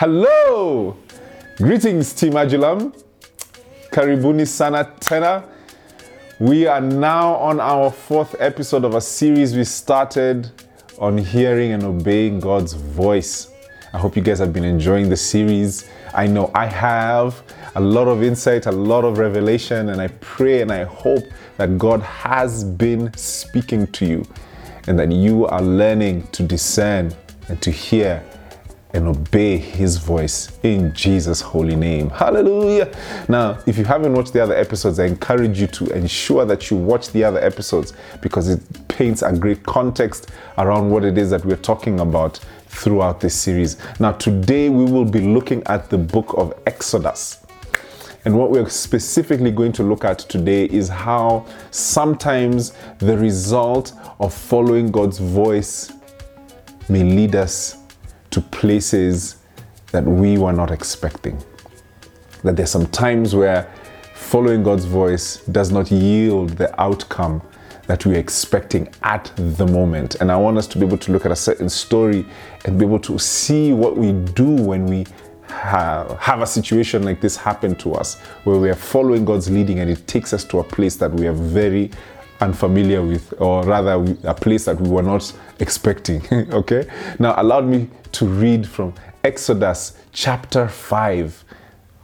Hello! Greetings, Team Adulam. Karibuni sana tena. We are now on our fourth episode of a series we started on hearing and obeying God's voice. I hope you guys have been enjoying the series. I know I have a lot of insight, a lot of revelation, and I pray and I hope that God has been speaking to you and that you are learning to discern and to hear and obey his voice in Jesus' holy name. Hallelujah. Now, if you haven't watched the other episodes, I encourage you to ensure that you watch the other episodes because it paints a great context around what it is that we're talking about throughout this series. Now, today we will be looking at the book of Exodus. And what we're specifically going to look at today is how sometimes the result of following God's voice may lead us to places that we were not expecting. That there's some times where following God's voice does not yield the outcome that we're expecting at the moment. And I want us to be able to look at a certain story and be able to see what we do when we have, have a situation like this happen to us, where we are following God's leading and it takes us to a place that we are very unfamiliar with, or rather, a place that we were not expecting. okay? Now, allow me to read from Exodus chapter 5.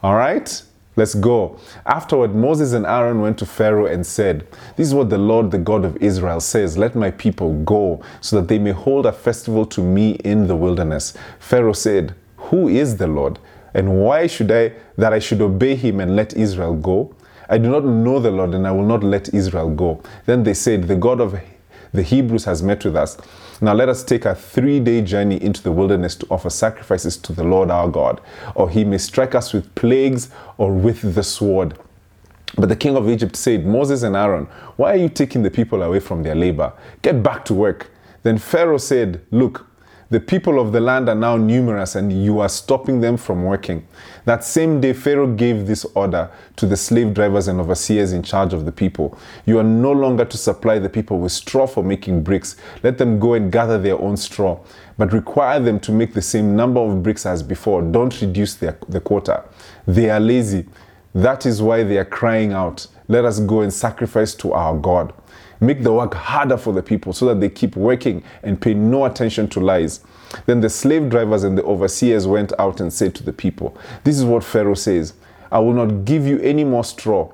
All right? Let's go. Afterward, Moses and Aaron went to Pharaoh and said, This is what the Lord, the God of Israel, says Let my people go, so that they may hold a festival to me in the wilderness. Pharaoh said, Who is the Lord? And why should I, that I should obey him and let Israel go? I do not know the Lord, and I will not let Israel go. Then they said, The God of the Hebrews has met with us. Now let us take a three day journey into the wilderness to offer sacrifices to the Lord our God, or he may strike us with plagues or with the sword. But the king of Egypt said, Moses and Aaron, why are you taking the people away from their labor? Get back to work. Then Pharaoh said, Look, the people of the land are now numerous and you are stopping them from working. That same day, Pharaoh gave this order to the slave drivers and overseers in charge of the people You are no longer to supply the people with straw for making bricks. Let them go and gather their own straw, but require them to make the same number of bricks as before. Don't reduce their, the quota. They are lazy. That is why they are crying out, Let us go and sacrifice to our God. Make the work harder for the people so that they keep working and pay no attention to lies. Then the slave drivers and the overseers went out and said to the people, This is what Pharaoh says I will not give you any more straw.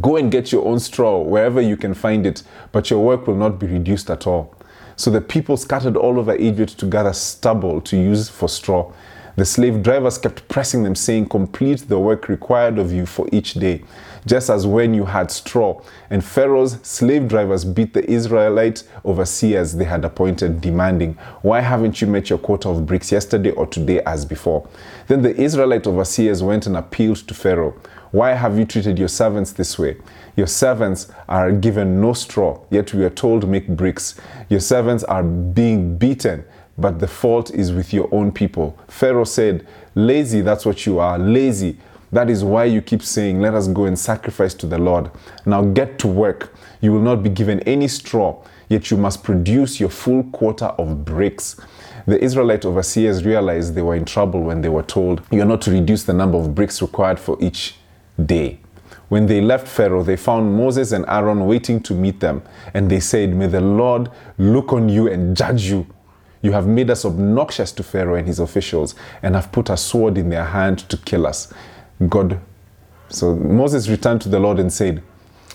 Go and get your own straw wherever you can find it, but your work will not be reduced at all. So the people scattered all over Egypt to gather stubble to use for straw. The slave drivers kept pressing them, saying, Complete the work required of you for each day, just as when you had straw. And Pharaoh's slave drivers beat the Israelite overseers they had appointed, demanding, Why haven't you met your quota of bricks yesterday or today as before? Then the Israelite overseers went and appealed to Pharaoh, Why have you treated your servants this way? Your servants are given no straw, yet we are told make bricks. Your servants are being beaten but the fault is with your own people. Pharaoh said, Lazy, that's what you are, lazy. That is why you keep saying, Let us go and sacrifice to the Lord. Now get to work. You will not be given any straw, yet you must produce your full quota of bricks. The Israelite overseers realized they were in trouble when they were told, You are not to reduce the number of bricks required for each day. When they left Pharaoh, they found Moses and Aaron waiting to meet them, and they said, May the Lord look on you and judge you you have made us obnoxious to Pharaoh and his officials and have put a sword in their hand to kill us. God. So Moses returned to the Lord and said,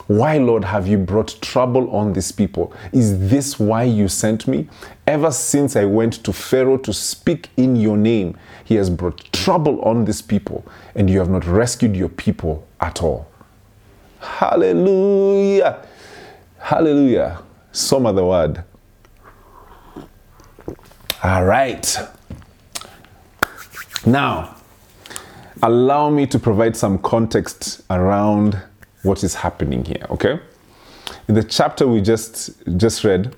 Why, Lord, have you brought trouble on these people? Is this why you sent me? Ever since I went to Pharaoh to speak in your name, he has brought trouble on these people, and you have not rescued your people at all. Hallelujah. Hallelujah. Some other word. All right. Now, allow me to provide some context around what is happening here, okay? In the chapter we just just read,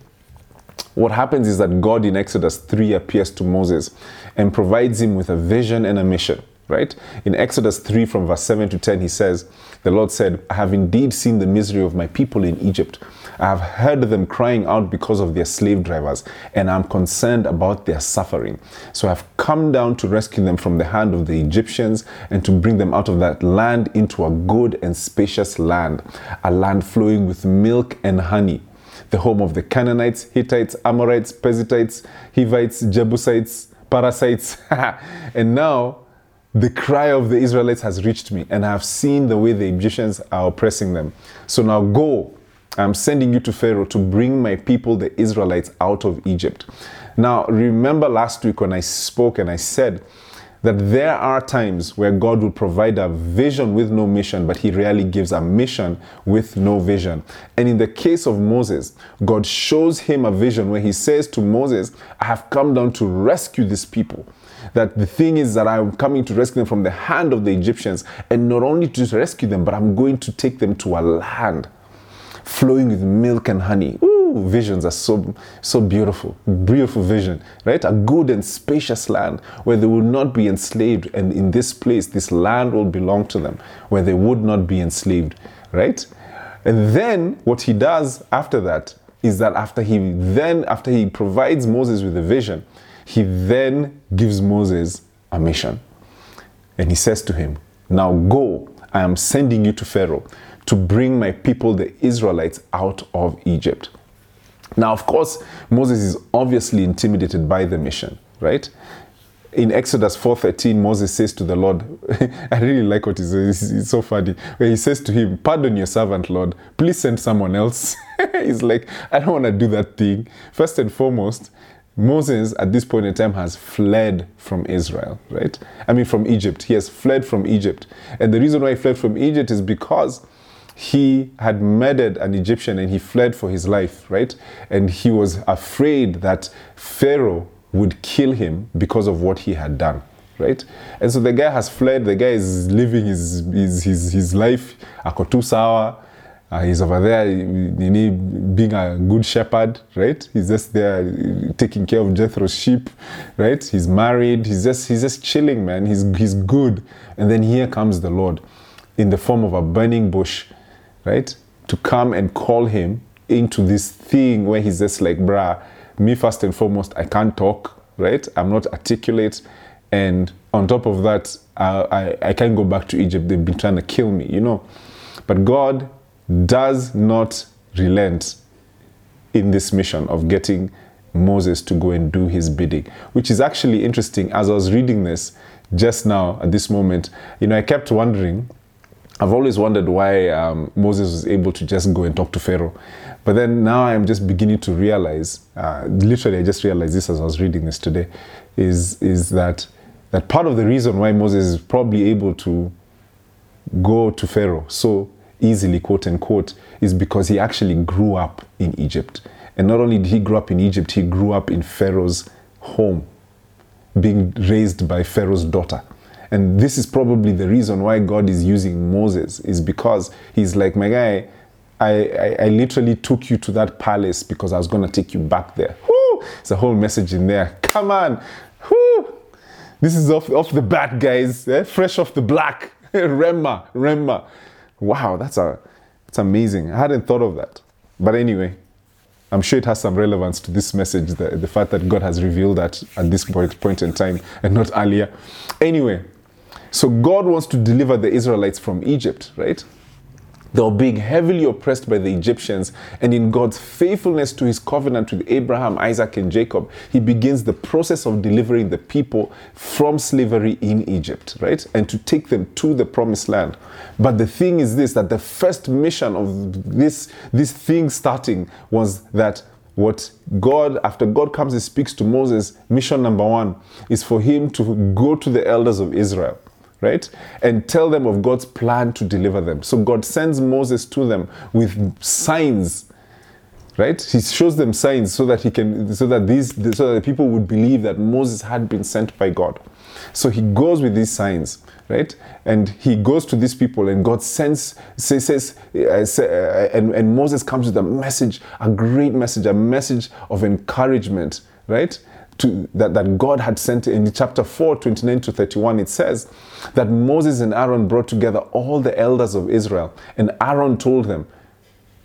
what happens is that God in Exodus 3 appears to Moses and provides him with a vision and a mission, right? In Exodus 3, from verse 7 to 10, he says, The Lord said, I have indeed seen the misery of my people in Egypt. I have heard them crying out because of their slave drivers, and I'm concerned about their suffering. So I've come down to rescue them from the hand of the Egyptians and to bring them out of that land into a good and spacious land, a land flowing with milk and honey the home of the Canaanites, Hittites, Amorites, Perizzites, Hivites, Jebusites, Parasites. and now the cry of the Israelites has reached me, and I have seen the way the Egyptians are oppressing them. So now go. I'm sending you to Pharaoh to bring my people, the Israelites, out of Egypt. Now, remember last week when I spoke and I said, that there are times where God will provide a vision with no mission, but He rarely gives a mission with no vision. And in the case of Moses, God shows him a vision where He says to Moses, I have come down to rescue these people. That the thing is that I'm coming to rescue them from the hand of the Egyptians, and not only to rescue them, but I'm going to take them to a land flowing with milk and honey. Ooh, visions are so so beautiful, beautiful vision, right? A good and spacious land where they will not be enslaved, and in this place, this land will belong to them, where they would not be enslaved, right? And then what he does after that is that after he then after he provides Moses with a vision, he then gives Moses a mission. And he says to him, Now go, I am sending you to Pharaoh to bring my people, the Israelites, out of Egypt. Now, of course, Moses is obviously intimidated by the mission, right? In Exodus 4:13, Moses says to the Lord, I really like what he says, it's so funny. Where he says to him, Pardon your servant, Lord, please send someone else. He's like, I don't want to do that thing. First and foremost, Moses at this point in time has fled from Israel, right? I mean, from Egypt. He has fled from Egypt. And the reason why he fled from Egypt is because he had murdered an Egyptian and he fled for his life, right? And he was afraid that Pharaoh would kill him because of what he had done, right? And so the guy has fled, the guy is living his, his, his, his life, akotu sawa, uh, he's over there being a good shepherd, right? He's just there taking care of Jethro's sheep, right? He's married. He's just he's just chilling, man. He's he's good. And then here comes the Lord, in the form of a burning bush, right? To come and call him into this thing where he's just like, bruh, me first and foremost, I can't talk, right? I'm not articulate. And on top of that, I, I, I can't go back to Egypt. They've been trying to kill me, you know. But God does not relent in this mission of getting Moses to go and do his bidding, which is actually interesting. As I was reading this just now at this moment, you know, I kept wondering I've always wondered why um, Moses was able to just go and talk to Pharaoh. But then now I'm just beginning to realize, uh, literally, I just realized this as I was reading this today, is, is that, that part of the reason why Moses is probably able to go to Pharaoh so easily, quote unquote, is because he actually grew up in Egypt. And not only did he grow up in Egypt, he grew up in Pharaoh's home, being raised by Pharaoh's daughter. And this is probably the reason why God is using Moses, is because he's like, my guy, I, I, I literally took you to that palace because I was going to take you back there. Woo! It's a whole message in there. Come on. Woo! This is off, off the bat, guys. Eh? Fresh off the black. Rhema, Rhema. Wow, that's a that's amazing. I hadn't thought of that. But anyway, I'm sure it has some relevance to this message, the, the fact that God has revealed that at this point, point in time and not earlier. Anyway, so God wants to deliver the Israelites from Egypt, right? They were being heavily oppressed by the Egyptians, and in God's faithfulness to his covenant with Abraham, Isaac, and Jacob, he begins the process of delivering the people from slavery in Egypt, right? And to take them to the promised land. But the thing is this that the first mission of this, this thing starting was that what God, after God comes and speaks to Moses, mission number one is for him to go to the elders of Israel right? And tell them of God's plan to deliver them. So God sends Moses to them with signs, right? He shows them signs so that he can, so that these, so that the people would believe that Moses had been sent by God. So he goes with these signs, right? And he goes to these people, and God sends, says, says uh, say, uh, and, and Moses comes with a message, a great message, a message of encouragement, right? To, that, that God had sent in chapter 4, 29 to 31, it says that Moses and Aaron brought together all the elders of Israel, and Aaron told them,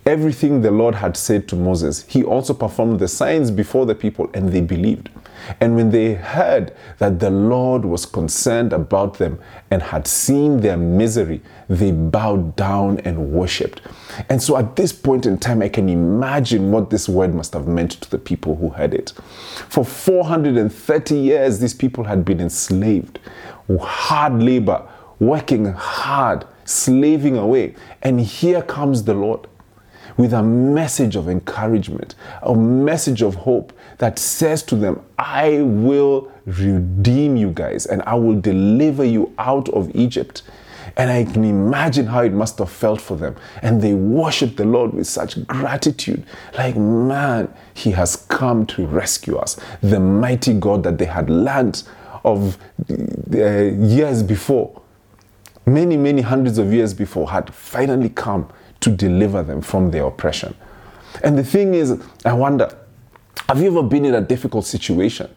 everything the Lord had said to Moses. He also performed the signs before the people, and they believed. And when they heard that the Lord was concerned about them and had seen their misery, they bowed down and worshipped. And so at this point in time, I can imagine what this word must have meant to the people who heard it. For 430 years, these people had been enslaved, hard labor, working hard, slaving away. And here comes the Lord with a message of encouragement, a message of hope that says to them, I will redeem you guys and I will deliver you out of Egypt. And I can imagine how it must have felt for them. And they worshiped the Lord with such gratitude. Like, man, He has come to rescue us. The mighty God that they had learned of uh, years before, many, many hundreds of years before, had finally come to deliver them from their oppression. And the thing is, I wonder, have you ever been in a difficult situation,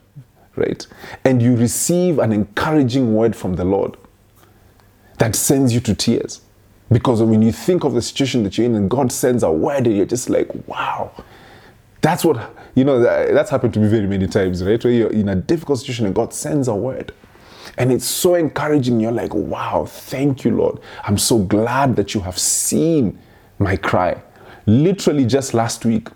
right? And you receive an encouraging word from the Lord that sends you to tears? Because when you think of the situation that you're in and God sends a word and you're just like, wow. That's what, you know, that's happened to me very many times, right? Where you're in a difficult situation and God sends a word. And it's so encouraging. You're like, wow, thank you, Lord. I'm so glad that you have seen my cry. Literally just last week,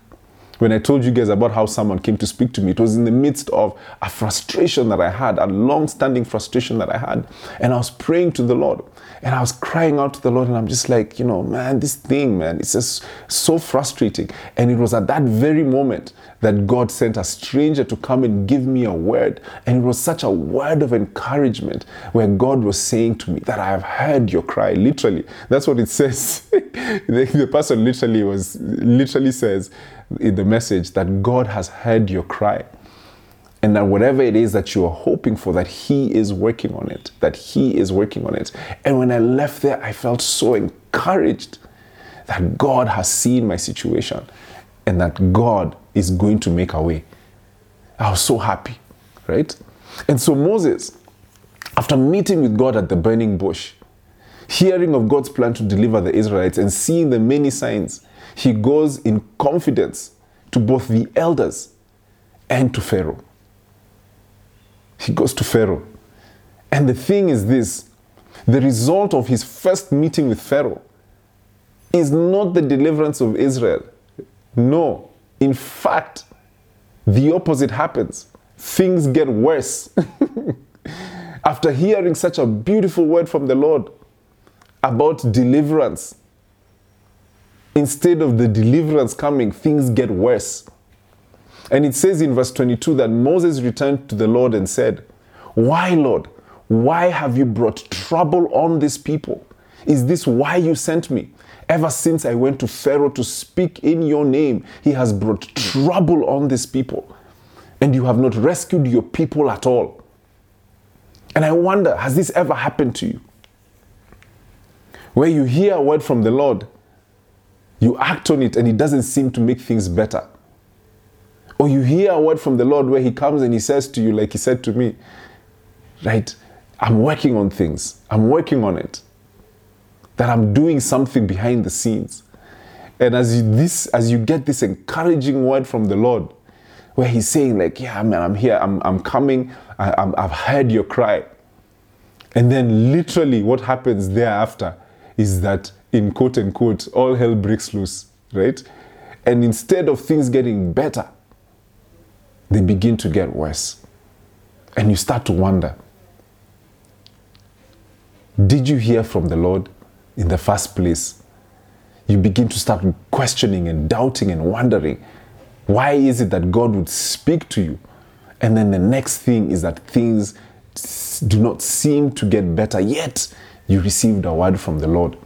when I told you guys about how someone came to speak to me, it was in the midst of a frustration that I had, a long standing frustration that I had. And I was praying to the Lord and I was crying out to the Lord. And I'm just like, you know, man, this thing, man, it's just so frustrating. And it was at that very moment that God sent a stranger to come and give me a word. And it was such a word of encouragement where God was saying to me that I have heard your cry. Literally, that's what it says. the, the person literally was literally says in the message that God has heard your cry. And that whatever it is that you are hoping for, that He is working on it, that He is working on it. And when I left there, I felt so encouraged that God has seen my situation and that God is going to make a way. I was so happy, right? And so Moses, after meeting with God at the burning bush, hearing of God's plan to deliver the Israelites and seeing the many signs, he goes in confidence to both the elders and to Pharaoh. He goes to Pharaoh. And the thing is this the result of his first meeting with Pharaoh is not the deliverance of Israel. No. In fact, the opposite happens. Things get worse. After hearing such a beautiful word from the Lord about deliverance, instead of the deliverance coming, things get worse. And it says in verse 22 that Moses returned to the Lord and said, Why, Lord? Why have you brought trouble on this people? Is this why you sent me? Ever since I went to Pharaoh to speak in your name, he has brought trouble on these people. And you have not rescued your people at all. And I wonder, has this ever happened to you? Where you hear a word from the Lord you act on it and it doesn't seem to make things better. Or you hear a word from the Lord where He comes and He says to you, like He said to me, right, I'm working on things, I'm working on it, that I'm doing something behind the scenes. And as you, this, as you get this encouraging word from the Lord, where He's saying, like, yeah, man, I'm here, I'm, I'm coming, I, I'm, I've heard your cry. And then literally what happens thereafter is that in quote unquote, all hell breaks loose, right? And instead of things getting better, they begin to get worse. And you start to wonder Did you hear from the Lord in the first place? You begin to start questioning and doubting and wondering why is it that God would speak to you? And then the next thing is that things do not seem to get better, yet you received a word from the Lord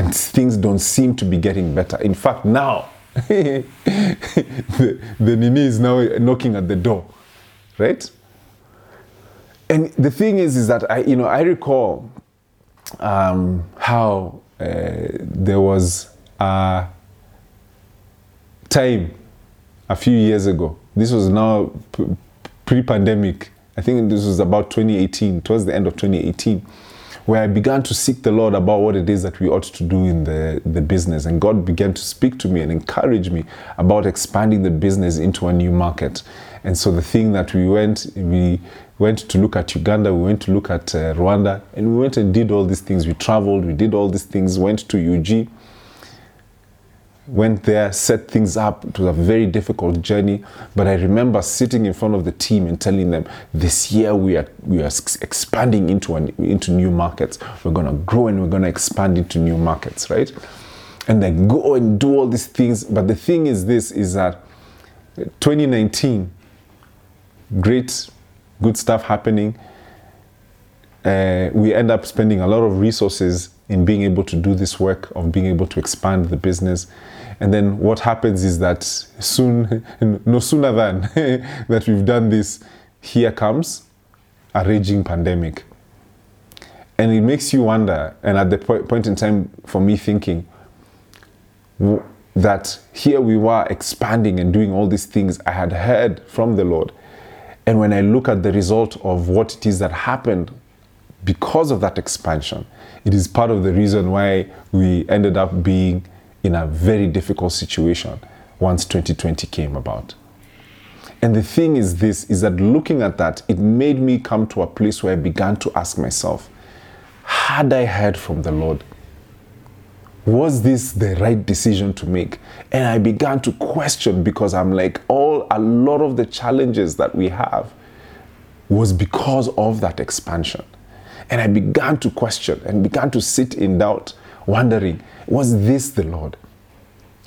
and things don't seem to be getting better. In fact, now the, the Nini is now knocking at the door, right? And the thing is, is that I, you know, I recall um, how uh, there was a time a few years ago. This was now pre pandemic. I think this was about 2018, towards the end of 2018, where I began to seek the Lord about what it is that we ought to do in the, the business. And God began to speak to me and encourage me about expanding the business into a new market. And so the thing that we went, we went to look at Uganda, we went to look at uh, Rwanda, and we went and did all these things. We traveled, we did all these things, went to UG, went there, set things up. It was a very difficult journey, but I remember sitting in front of the team and telling them, "This year we are we are expanding into an, into new markets. We're going to grow and we're going to expand into new markets, right?" And then go and do all these things. But the thing is, this is that 2019, great, good stuff happening. Uh, we end up spending a lot of resources in being able to do this work of being able to expand the business and then what happens is that soon, no sooner than that we've done this, here comes a raging pandemic. And it makes you wonder, and at the point in time for me thinking, that here we were expanding and doing all these things I had heard from the Lord. And when I look at the result of what it is that happened because of that expansion, it is part of the reason why we ended up being in a very difficult situation once 2020 came about. And the thing is this is that looking at that, it made me come to a place where I began to ask myself, had I heard from the Lord? Was this the right decision to make? And I began to question because I'm like, all a lot of the challenges that we have was because of that expansion. And I began to question and began to sit in doubt, wondering, was this the Lord?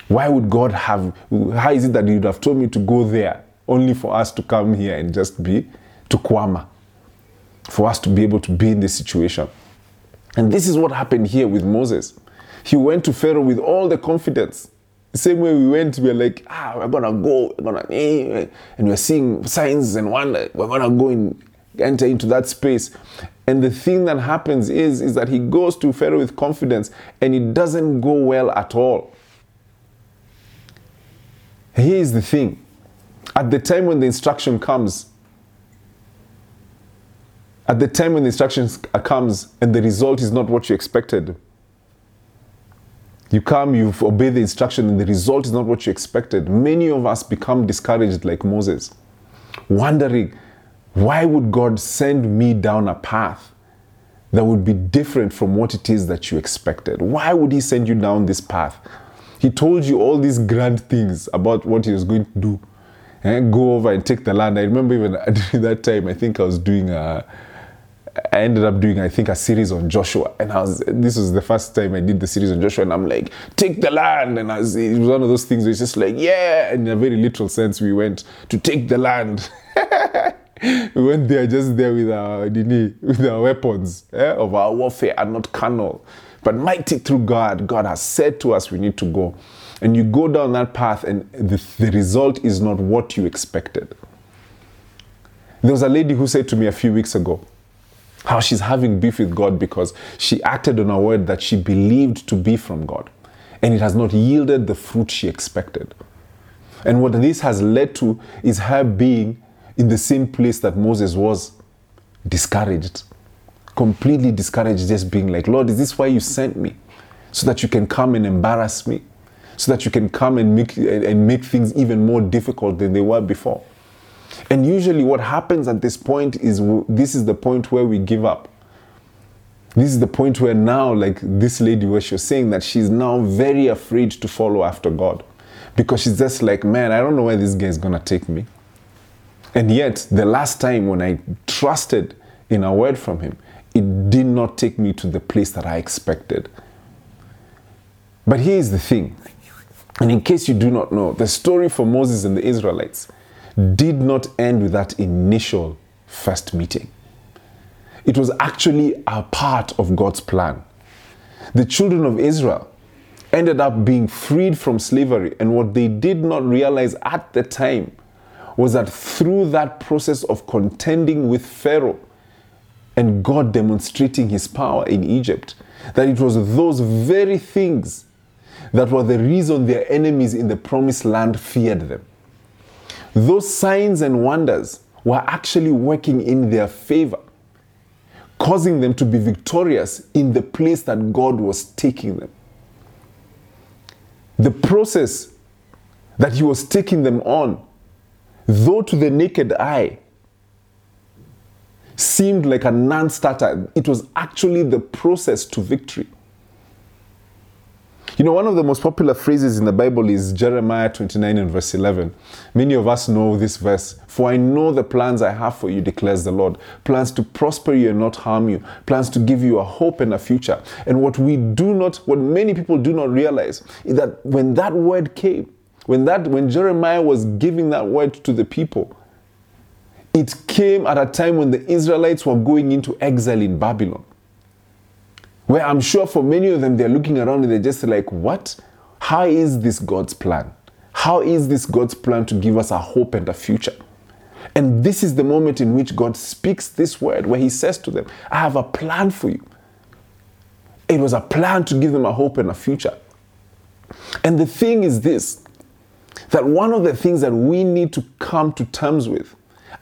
Why would God have, how is it that would have told me to go there only for us to come here and just be to kwama? For us to be able to be in this situation. And this is what happened here with Moses. He went to Pharaoh with all the confidence. Same way we went, we were like, ah, we're gonna go, we're gonna, eh, and we're seeing signs and wonder, we're gonna go and enter into that space. And the thing that happens is, is that he goes to Pharaoh with confidence and it doesn't go well at all. Here is the thing at the time when the instruction comes, at the time when the instruction comes and the result is not what you expected, you come, you obey the instruction, and the result is not what you expected. Many of us become discouraged like Moses, wondering, why would God send me down a path that would be different from what it is that you expected? Why would He send you down this path? He told you all these grand things about what He was going to do. And eh, go over and take the land. I remember even during that time, I think I was doing a. I ended up doing, I think, a series on Joshua, and I was. This was the first time I did the series on Joshua, and I'm like, take the land, and was, it was one of those things. Where it's just like, yeah, in a very literal sense, we went to take the land. we went there just there with our with our weapons eh, of our warfare and not carnal, but mighty through God. God has said to us we need to go, and you go down that path, and the, the result is not what you expected. There was a lady who said to me a few weeks ago how she's having beef with God because she acted on a word that she believed to be from God, and it has not yielded the fruit she expected. And what this has led to is her being in the same place that Moses was, discouraged, completely discouraged, just being like, Lord, is this why you sent me? So that you can come and embarrass me, so that you can come and make, and make things even more difficult than they were before. And usually, what happens at this point is this is the point where we give up. This is the point where now, like this lady, where she was saying that she's now very afraid to follow after God because she's just like, man, I don't know where this guy is gonna take me. And yet, the last time when I trusted in a word from him, it did not take me to the place that I expected. But here is the thing, and in case you do not know, the story for Moses and the Israelites did not end with that initial first meeting. It was actually a part of God's plan. The children of Israel ended up being freed from slavery, and what they did not realize at the time was that through that process of contending with Pharaoh and God demonstrating his power in Egypt, that it was those very things that were the reason their enemies in the promised land feared them. Those signs and wonders were actually working in their favor, causing them to be victorious in the place that God was taking them. The process that He was taking them on, though to the naked eye seemed like a non starter, it was actually the process to victory. You know, one of the most popular phrases in the Bible is Jeremiah 29 and verse 11. Many of us know this verse. For I know the plans I have for you, declares the Lord. Plans to prosper you and not harm you. Plans to give you a hope and a future. And what we do not, what many people do not realize is that when that word came, when that, when Jeremiah was giving that word to the people, it came at a time when the Israelites were going into exile in Babylon. Where I'm sure for many of them, they're looking around and they're just like, what? How is this God's plan? How is this God's plan to give us a hope and a future? And this is the moment in which God speaks this word where He says to them, I have a plan for you. It was a plan to give them a hope and a future. And the thing is this that one of the things that we need to come to terms with,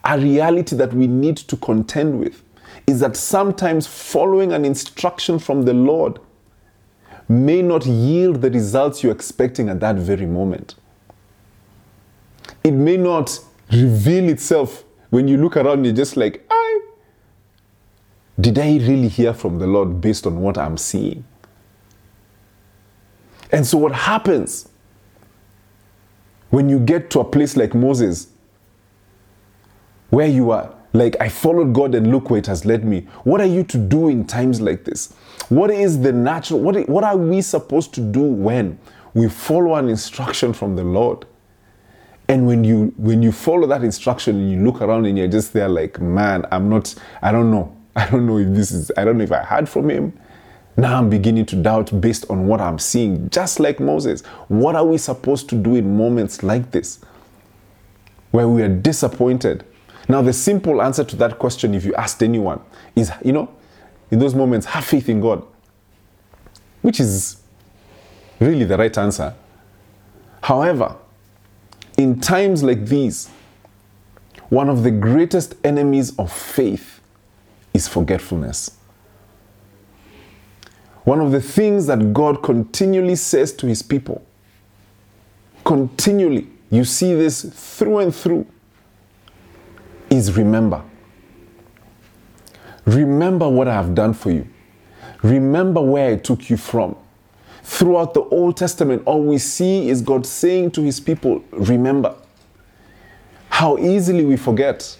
a reality that we need to contend with, is that sometimes following an instruction from the Lord may not yield the results you're expecting at that very moment. It may not reveal itself when you look around, you're just like, I did I really hear from the Lord based on what I'm seeing? And so, what happens when you get to a place like Moses, where you are like, I followed God and look where it has led me. What are you to do in times like this? What is the natural, what, what are we supposed to do when we follow an instruction from the Lord? And when you when you follow that instruction and you look around and you're just there like, man, I'm not, I don't know. I don't know if this is, I don't know if I heard from him. Now I'm beginning to doubt based on what I'm seeing, just like Moses. What are we supposed to do in moments like this? Where we are disappointed now, the simple answer to that question, if you asked anyone, is you know, in those moments, have faith in God, which is really the right answer. However, in times like these, one of the greatest enemies of faith is forgetfulness. One of the things that God continually says to his people, continually, you see this through and through is remember. Remember what I have done for you. Remember where I took you from. Throughout the Old Testament, all we see is God saying to his people, Remember. How easily we forget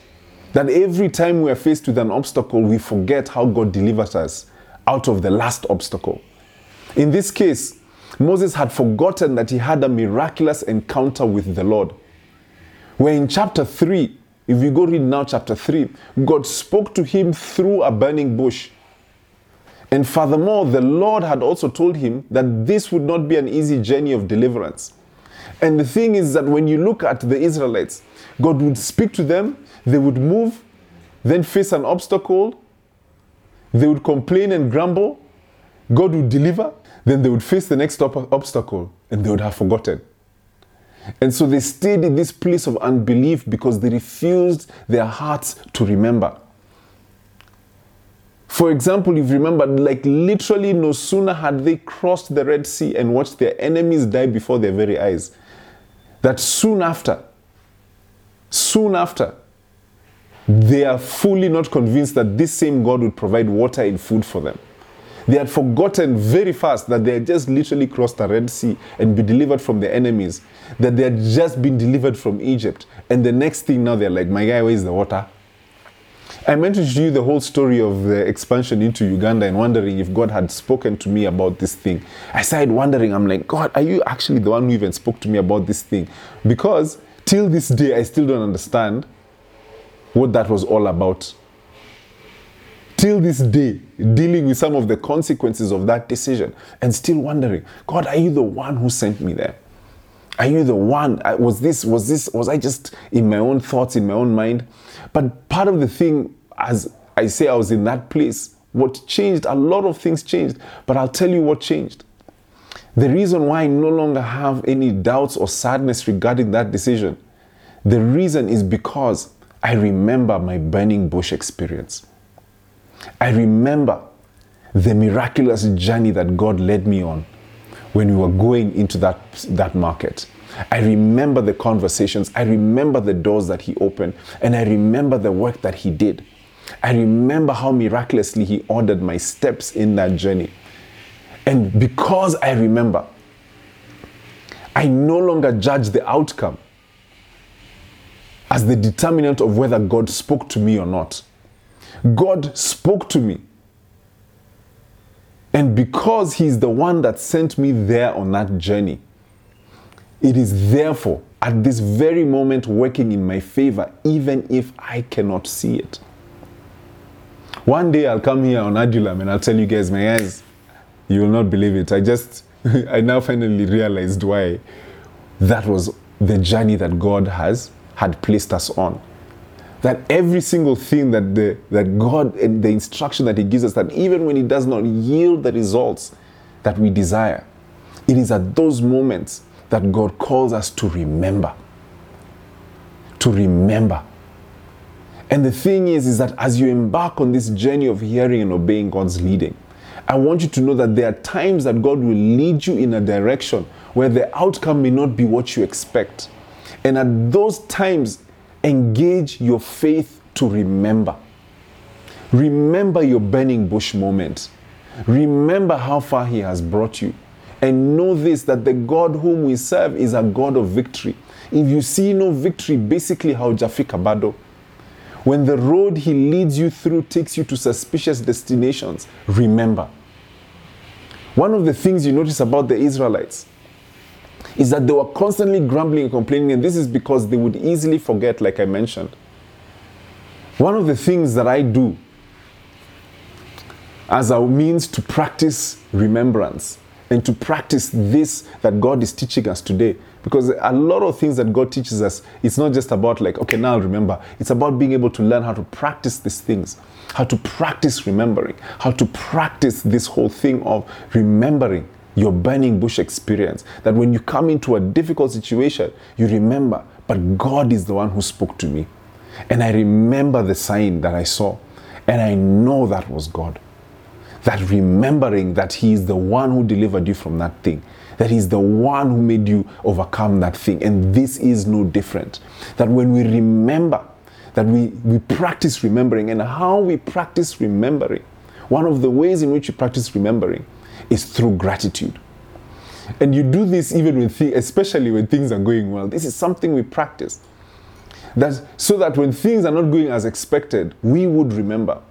that every time we are faced with an obstacle, we forget how God delivered us out of the last obstacle. In this case, Moses had forgotten that he had a miraculous encounter with the Lord. Where in chapter 3, if you go read now chapter 3, God spoke to him through a burning bush. And furthermore, the Lord had also told him that this would not be an easy journey of deliverance. And the thing is that when you look at the Israelites, God would speak to them, they would move, then face an obstacle, they would complain and grumble, God would deliver, then they would face the next obstacle, and they would have forgotten. And so they stayed in this place of unbelief because they refused their hearts to remember. For example, if you remember, like literally no sooner had they crossed the Red Sea and watched their enemies die before their very eyes, that soon after, soon after, they are fully not convinced that this same God would provide water and food for them. They had forgotten very fast that they had just literally crossed the Red Sea and be delivered from their enemies, that they had just been delivered from Egypt. And the next thing now they're like, my guy, where's the water? I mentioned to you the whole story of the expansion into Uganda and wondering if God had spoken to me about this thing. I started wondering, I'm like, God, are you actually the one who even spoke to me about this thing? Because till this day, I still don't understand what that was all about till this day dealing with some of the consequences of that decision and still wondering god are you the one who sent me there? Are you the one? Was this was this was i just in my own thoughts in my own mind? But part of the thing as i say i was in that place what changed a lot of things changed but i'll tell you what changed. The reason why i no longer have any doubts or sadness regarding that decision The reason is because I remember my burning bush experience. I remember the miraculous journey that God led me on when we were going into that, that market. I remember the conversations. I remember the doors that He opened. And I remember the work that He did. I remember how miraculously He ordered my steps in that journey. And because I remember, I no longer judge the outcome as the determinant of whether God spoke to me or not. God spoke to me. And because He's the one that sent me there on that journey, it is therefore at this very moment working in my favor, even if I cannot see it. One day I'll come here on Adulam and I'll tell you guys, my guys, you will not believe it. I just, I now finally realized why that was the journey that God has had placed us on. That every single thing that the that God and the instruction that He gives us, that even when it does not yield the results that we desire, it is at those moments that God calls us to remember. To remember. And the thing is, is that as you embark on this journey of hearing and obeying God's leading, I want you to know that there are times that God will lead you in a direction where the outcome may not be what you expect. And at those times, engage your faith to remember. Remember your burning bush moment. Remember how far He has brought you. And know this that the God whom we serve is a God of victory. If you see no victory, basically, how Jafika Bado. When the road He leads you through takes you to suspicious destinations, remember. One of the things you notice about the Israelites is that they were constantly grumbling and complaining, and this is because they would easily forget, like I mentioned. One of the things that I do as a means to practice remembrance and to practice this that God is teaching us today. Because a lot of things that God teaches us, it's not just about like, okay, now I'll remember. It's about being able to learn how to practice these things, how to practice remembering, how to practice this whole thing of remembering your burning bush experience. That when you come into a difficult situation, you remember, but God is the one who spoke to me. And I remember the sign that I saw, and I know that was God. That remembering that He is the one who delivered you from that thing, that He's the one who made you overcome that thing. And this is no different. That when we remember, that we, we practice remembering, and how we practice remembering, one of the ways in which we practice remembering is through gratitude. And you do this even when, especially when things are going well. This is something we practice. That, so that when things are not going as expected, we would remember.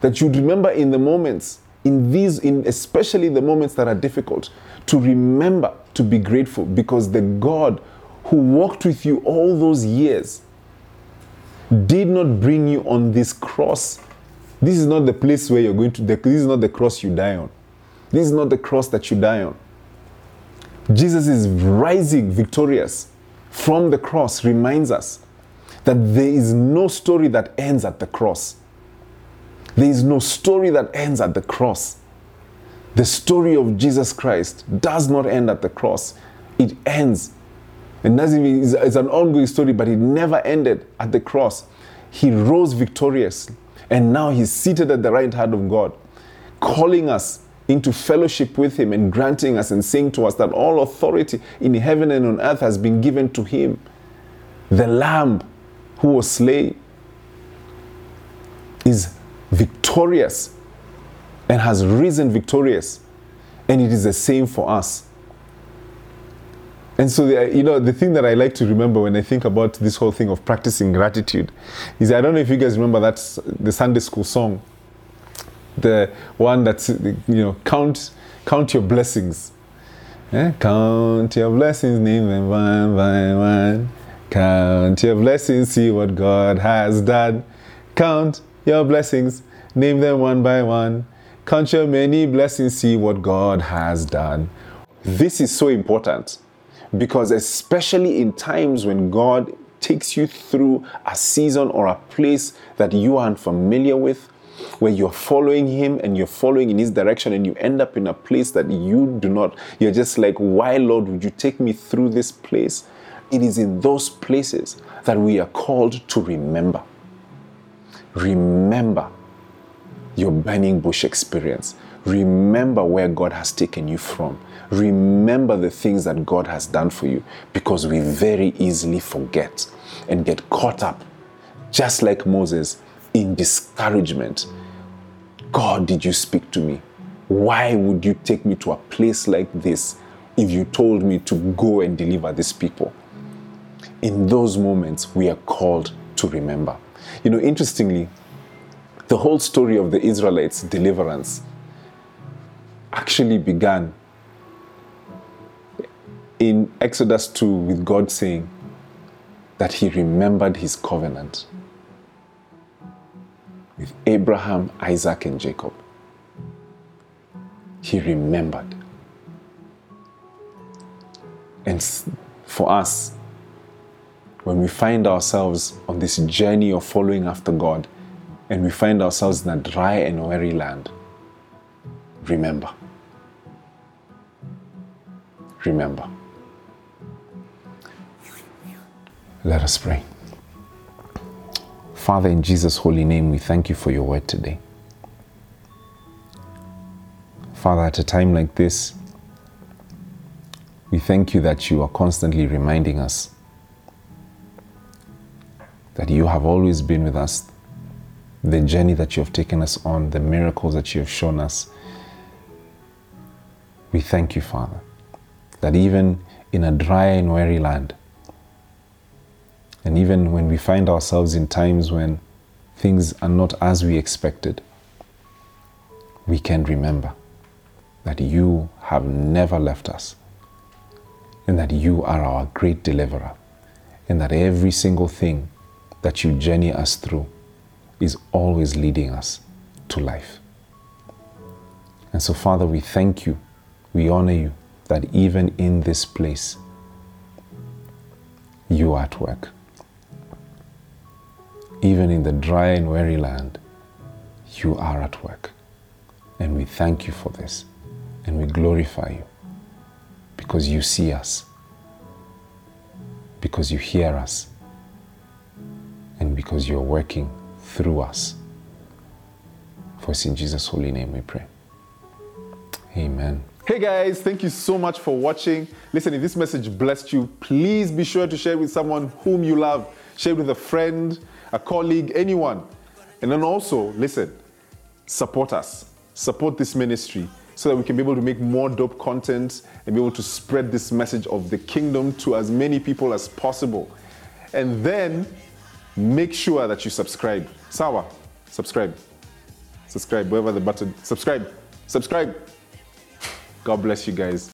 That you'd remember in the moments, in these, in especially the moments that are difficult, to remember to be grateful because the God who walked with you all those years did not bring you on this cross. This is not the place where you're going to, this is not the cross you die on. This is not the cross that you die on. Jesus is rising victorious from the cross, reminds us that there is no story that ends at the cross. There is no story that ends at the cross. The story of Jesus Christ does not end at the cross, it ends. And it's an ongoing story, but it never ended at the cross. He rose victorious, and now he's seated at the right hand of God, calling us into fellowship with Him and granting us and saying to us that all authority in heaven and on earth has been given to Him. The Lamb who was slain is victorious and has risen victorious, and it is the same for us. And so, the, you know, the thing that I like to remember when I think about this whole thing of practicing gratitude is I don't know if you guys remember that the Sunday school song the one that's you know count count your blessings. Yeah? Count your blessings, name them one by one. Count your blessings, see what God has done. Count your blessings, name them one by one. Count your many blessings, see what God has done. This is so important because, especially in times when God takes you through a season or a place that you aren't familiar with, where you're following him and you're following in his direction and you end up in a place that you do not, you're just like, why, Lord, would you take me through this place? it is in those places that we are called to remember. Remember your burning bush experience. Remember where God has taken you from. Remember the things that God has done for you because we very easily forget and get caught up, just like Moses, in discouragement. God, did you speak to me? Why would you take me to a place like this if you told me to go and deliver these people? In those moments, we are called to remember. You know, interestingly, the whole story of the Israelites' deliverance actually began in Exodus 2 with God saying that He remembered His covenant with Abraham, Isaac, and Jacob. He remembered. And for us, when we find ourselves on this journey of following after God and we find ourselves in a dry and weary land, remember. Remember. Let us pray. Father, in Jesus' holy name, we thank you for your word today. Father, at a time like this, we thank you that you are constantly reminding us that you have always been with us, the journey that you have taken us on, the miracles that you have shown us. We thank you, Father, that even in a dry and weary land, and even when we find ourselves in times when things are not as we expected, we can remember that you have never left us and that you are our great deliverer and that every single thing that you journey us through is always leading us to life. And so, Father, we thank you, we honor you that even in this place, you are at work even in the dry and weary land, you are at work. And we thank you for this. And we glorify you because you see us, because you hear us, and because you're working through us. For it's in Jesus' holy name we pray. Amen. Hey guys, thank you so much for watching. Listen, if this message blessed you, please be sure to share it with someone whom you love. Share it with a friend a colleague, anyone. And then also, listen, support us, support this ministry so that we can be able to make more dope content and be able to spread this message of the kingdom to as many people as possible. And then make sure that you subscribe. Sawa, subscribe. Subscribe, wherever the button, subscribe, subscribe. God bless you guys.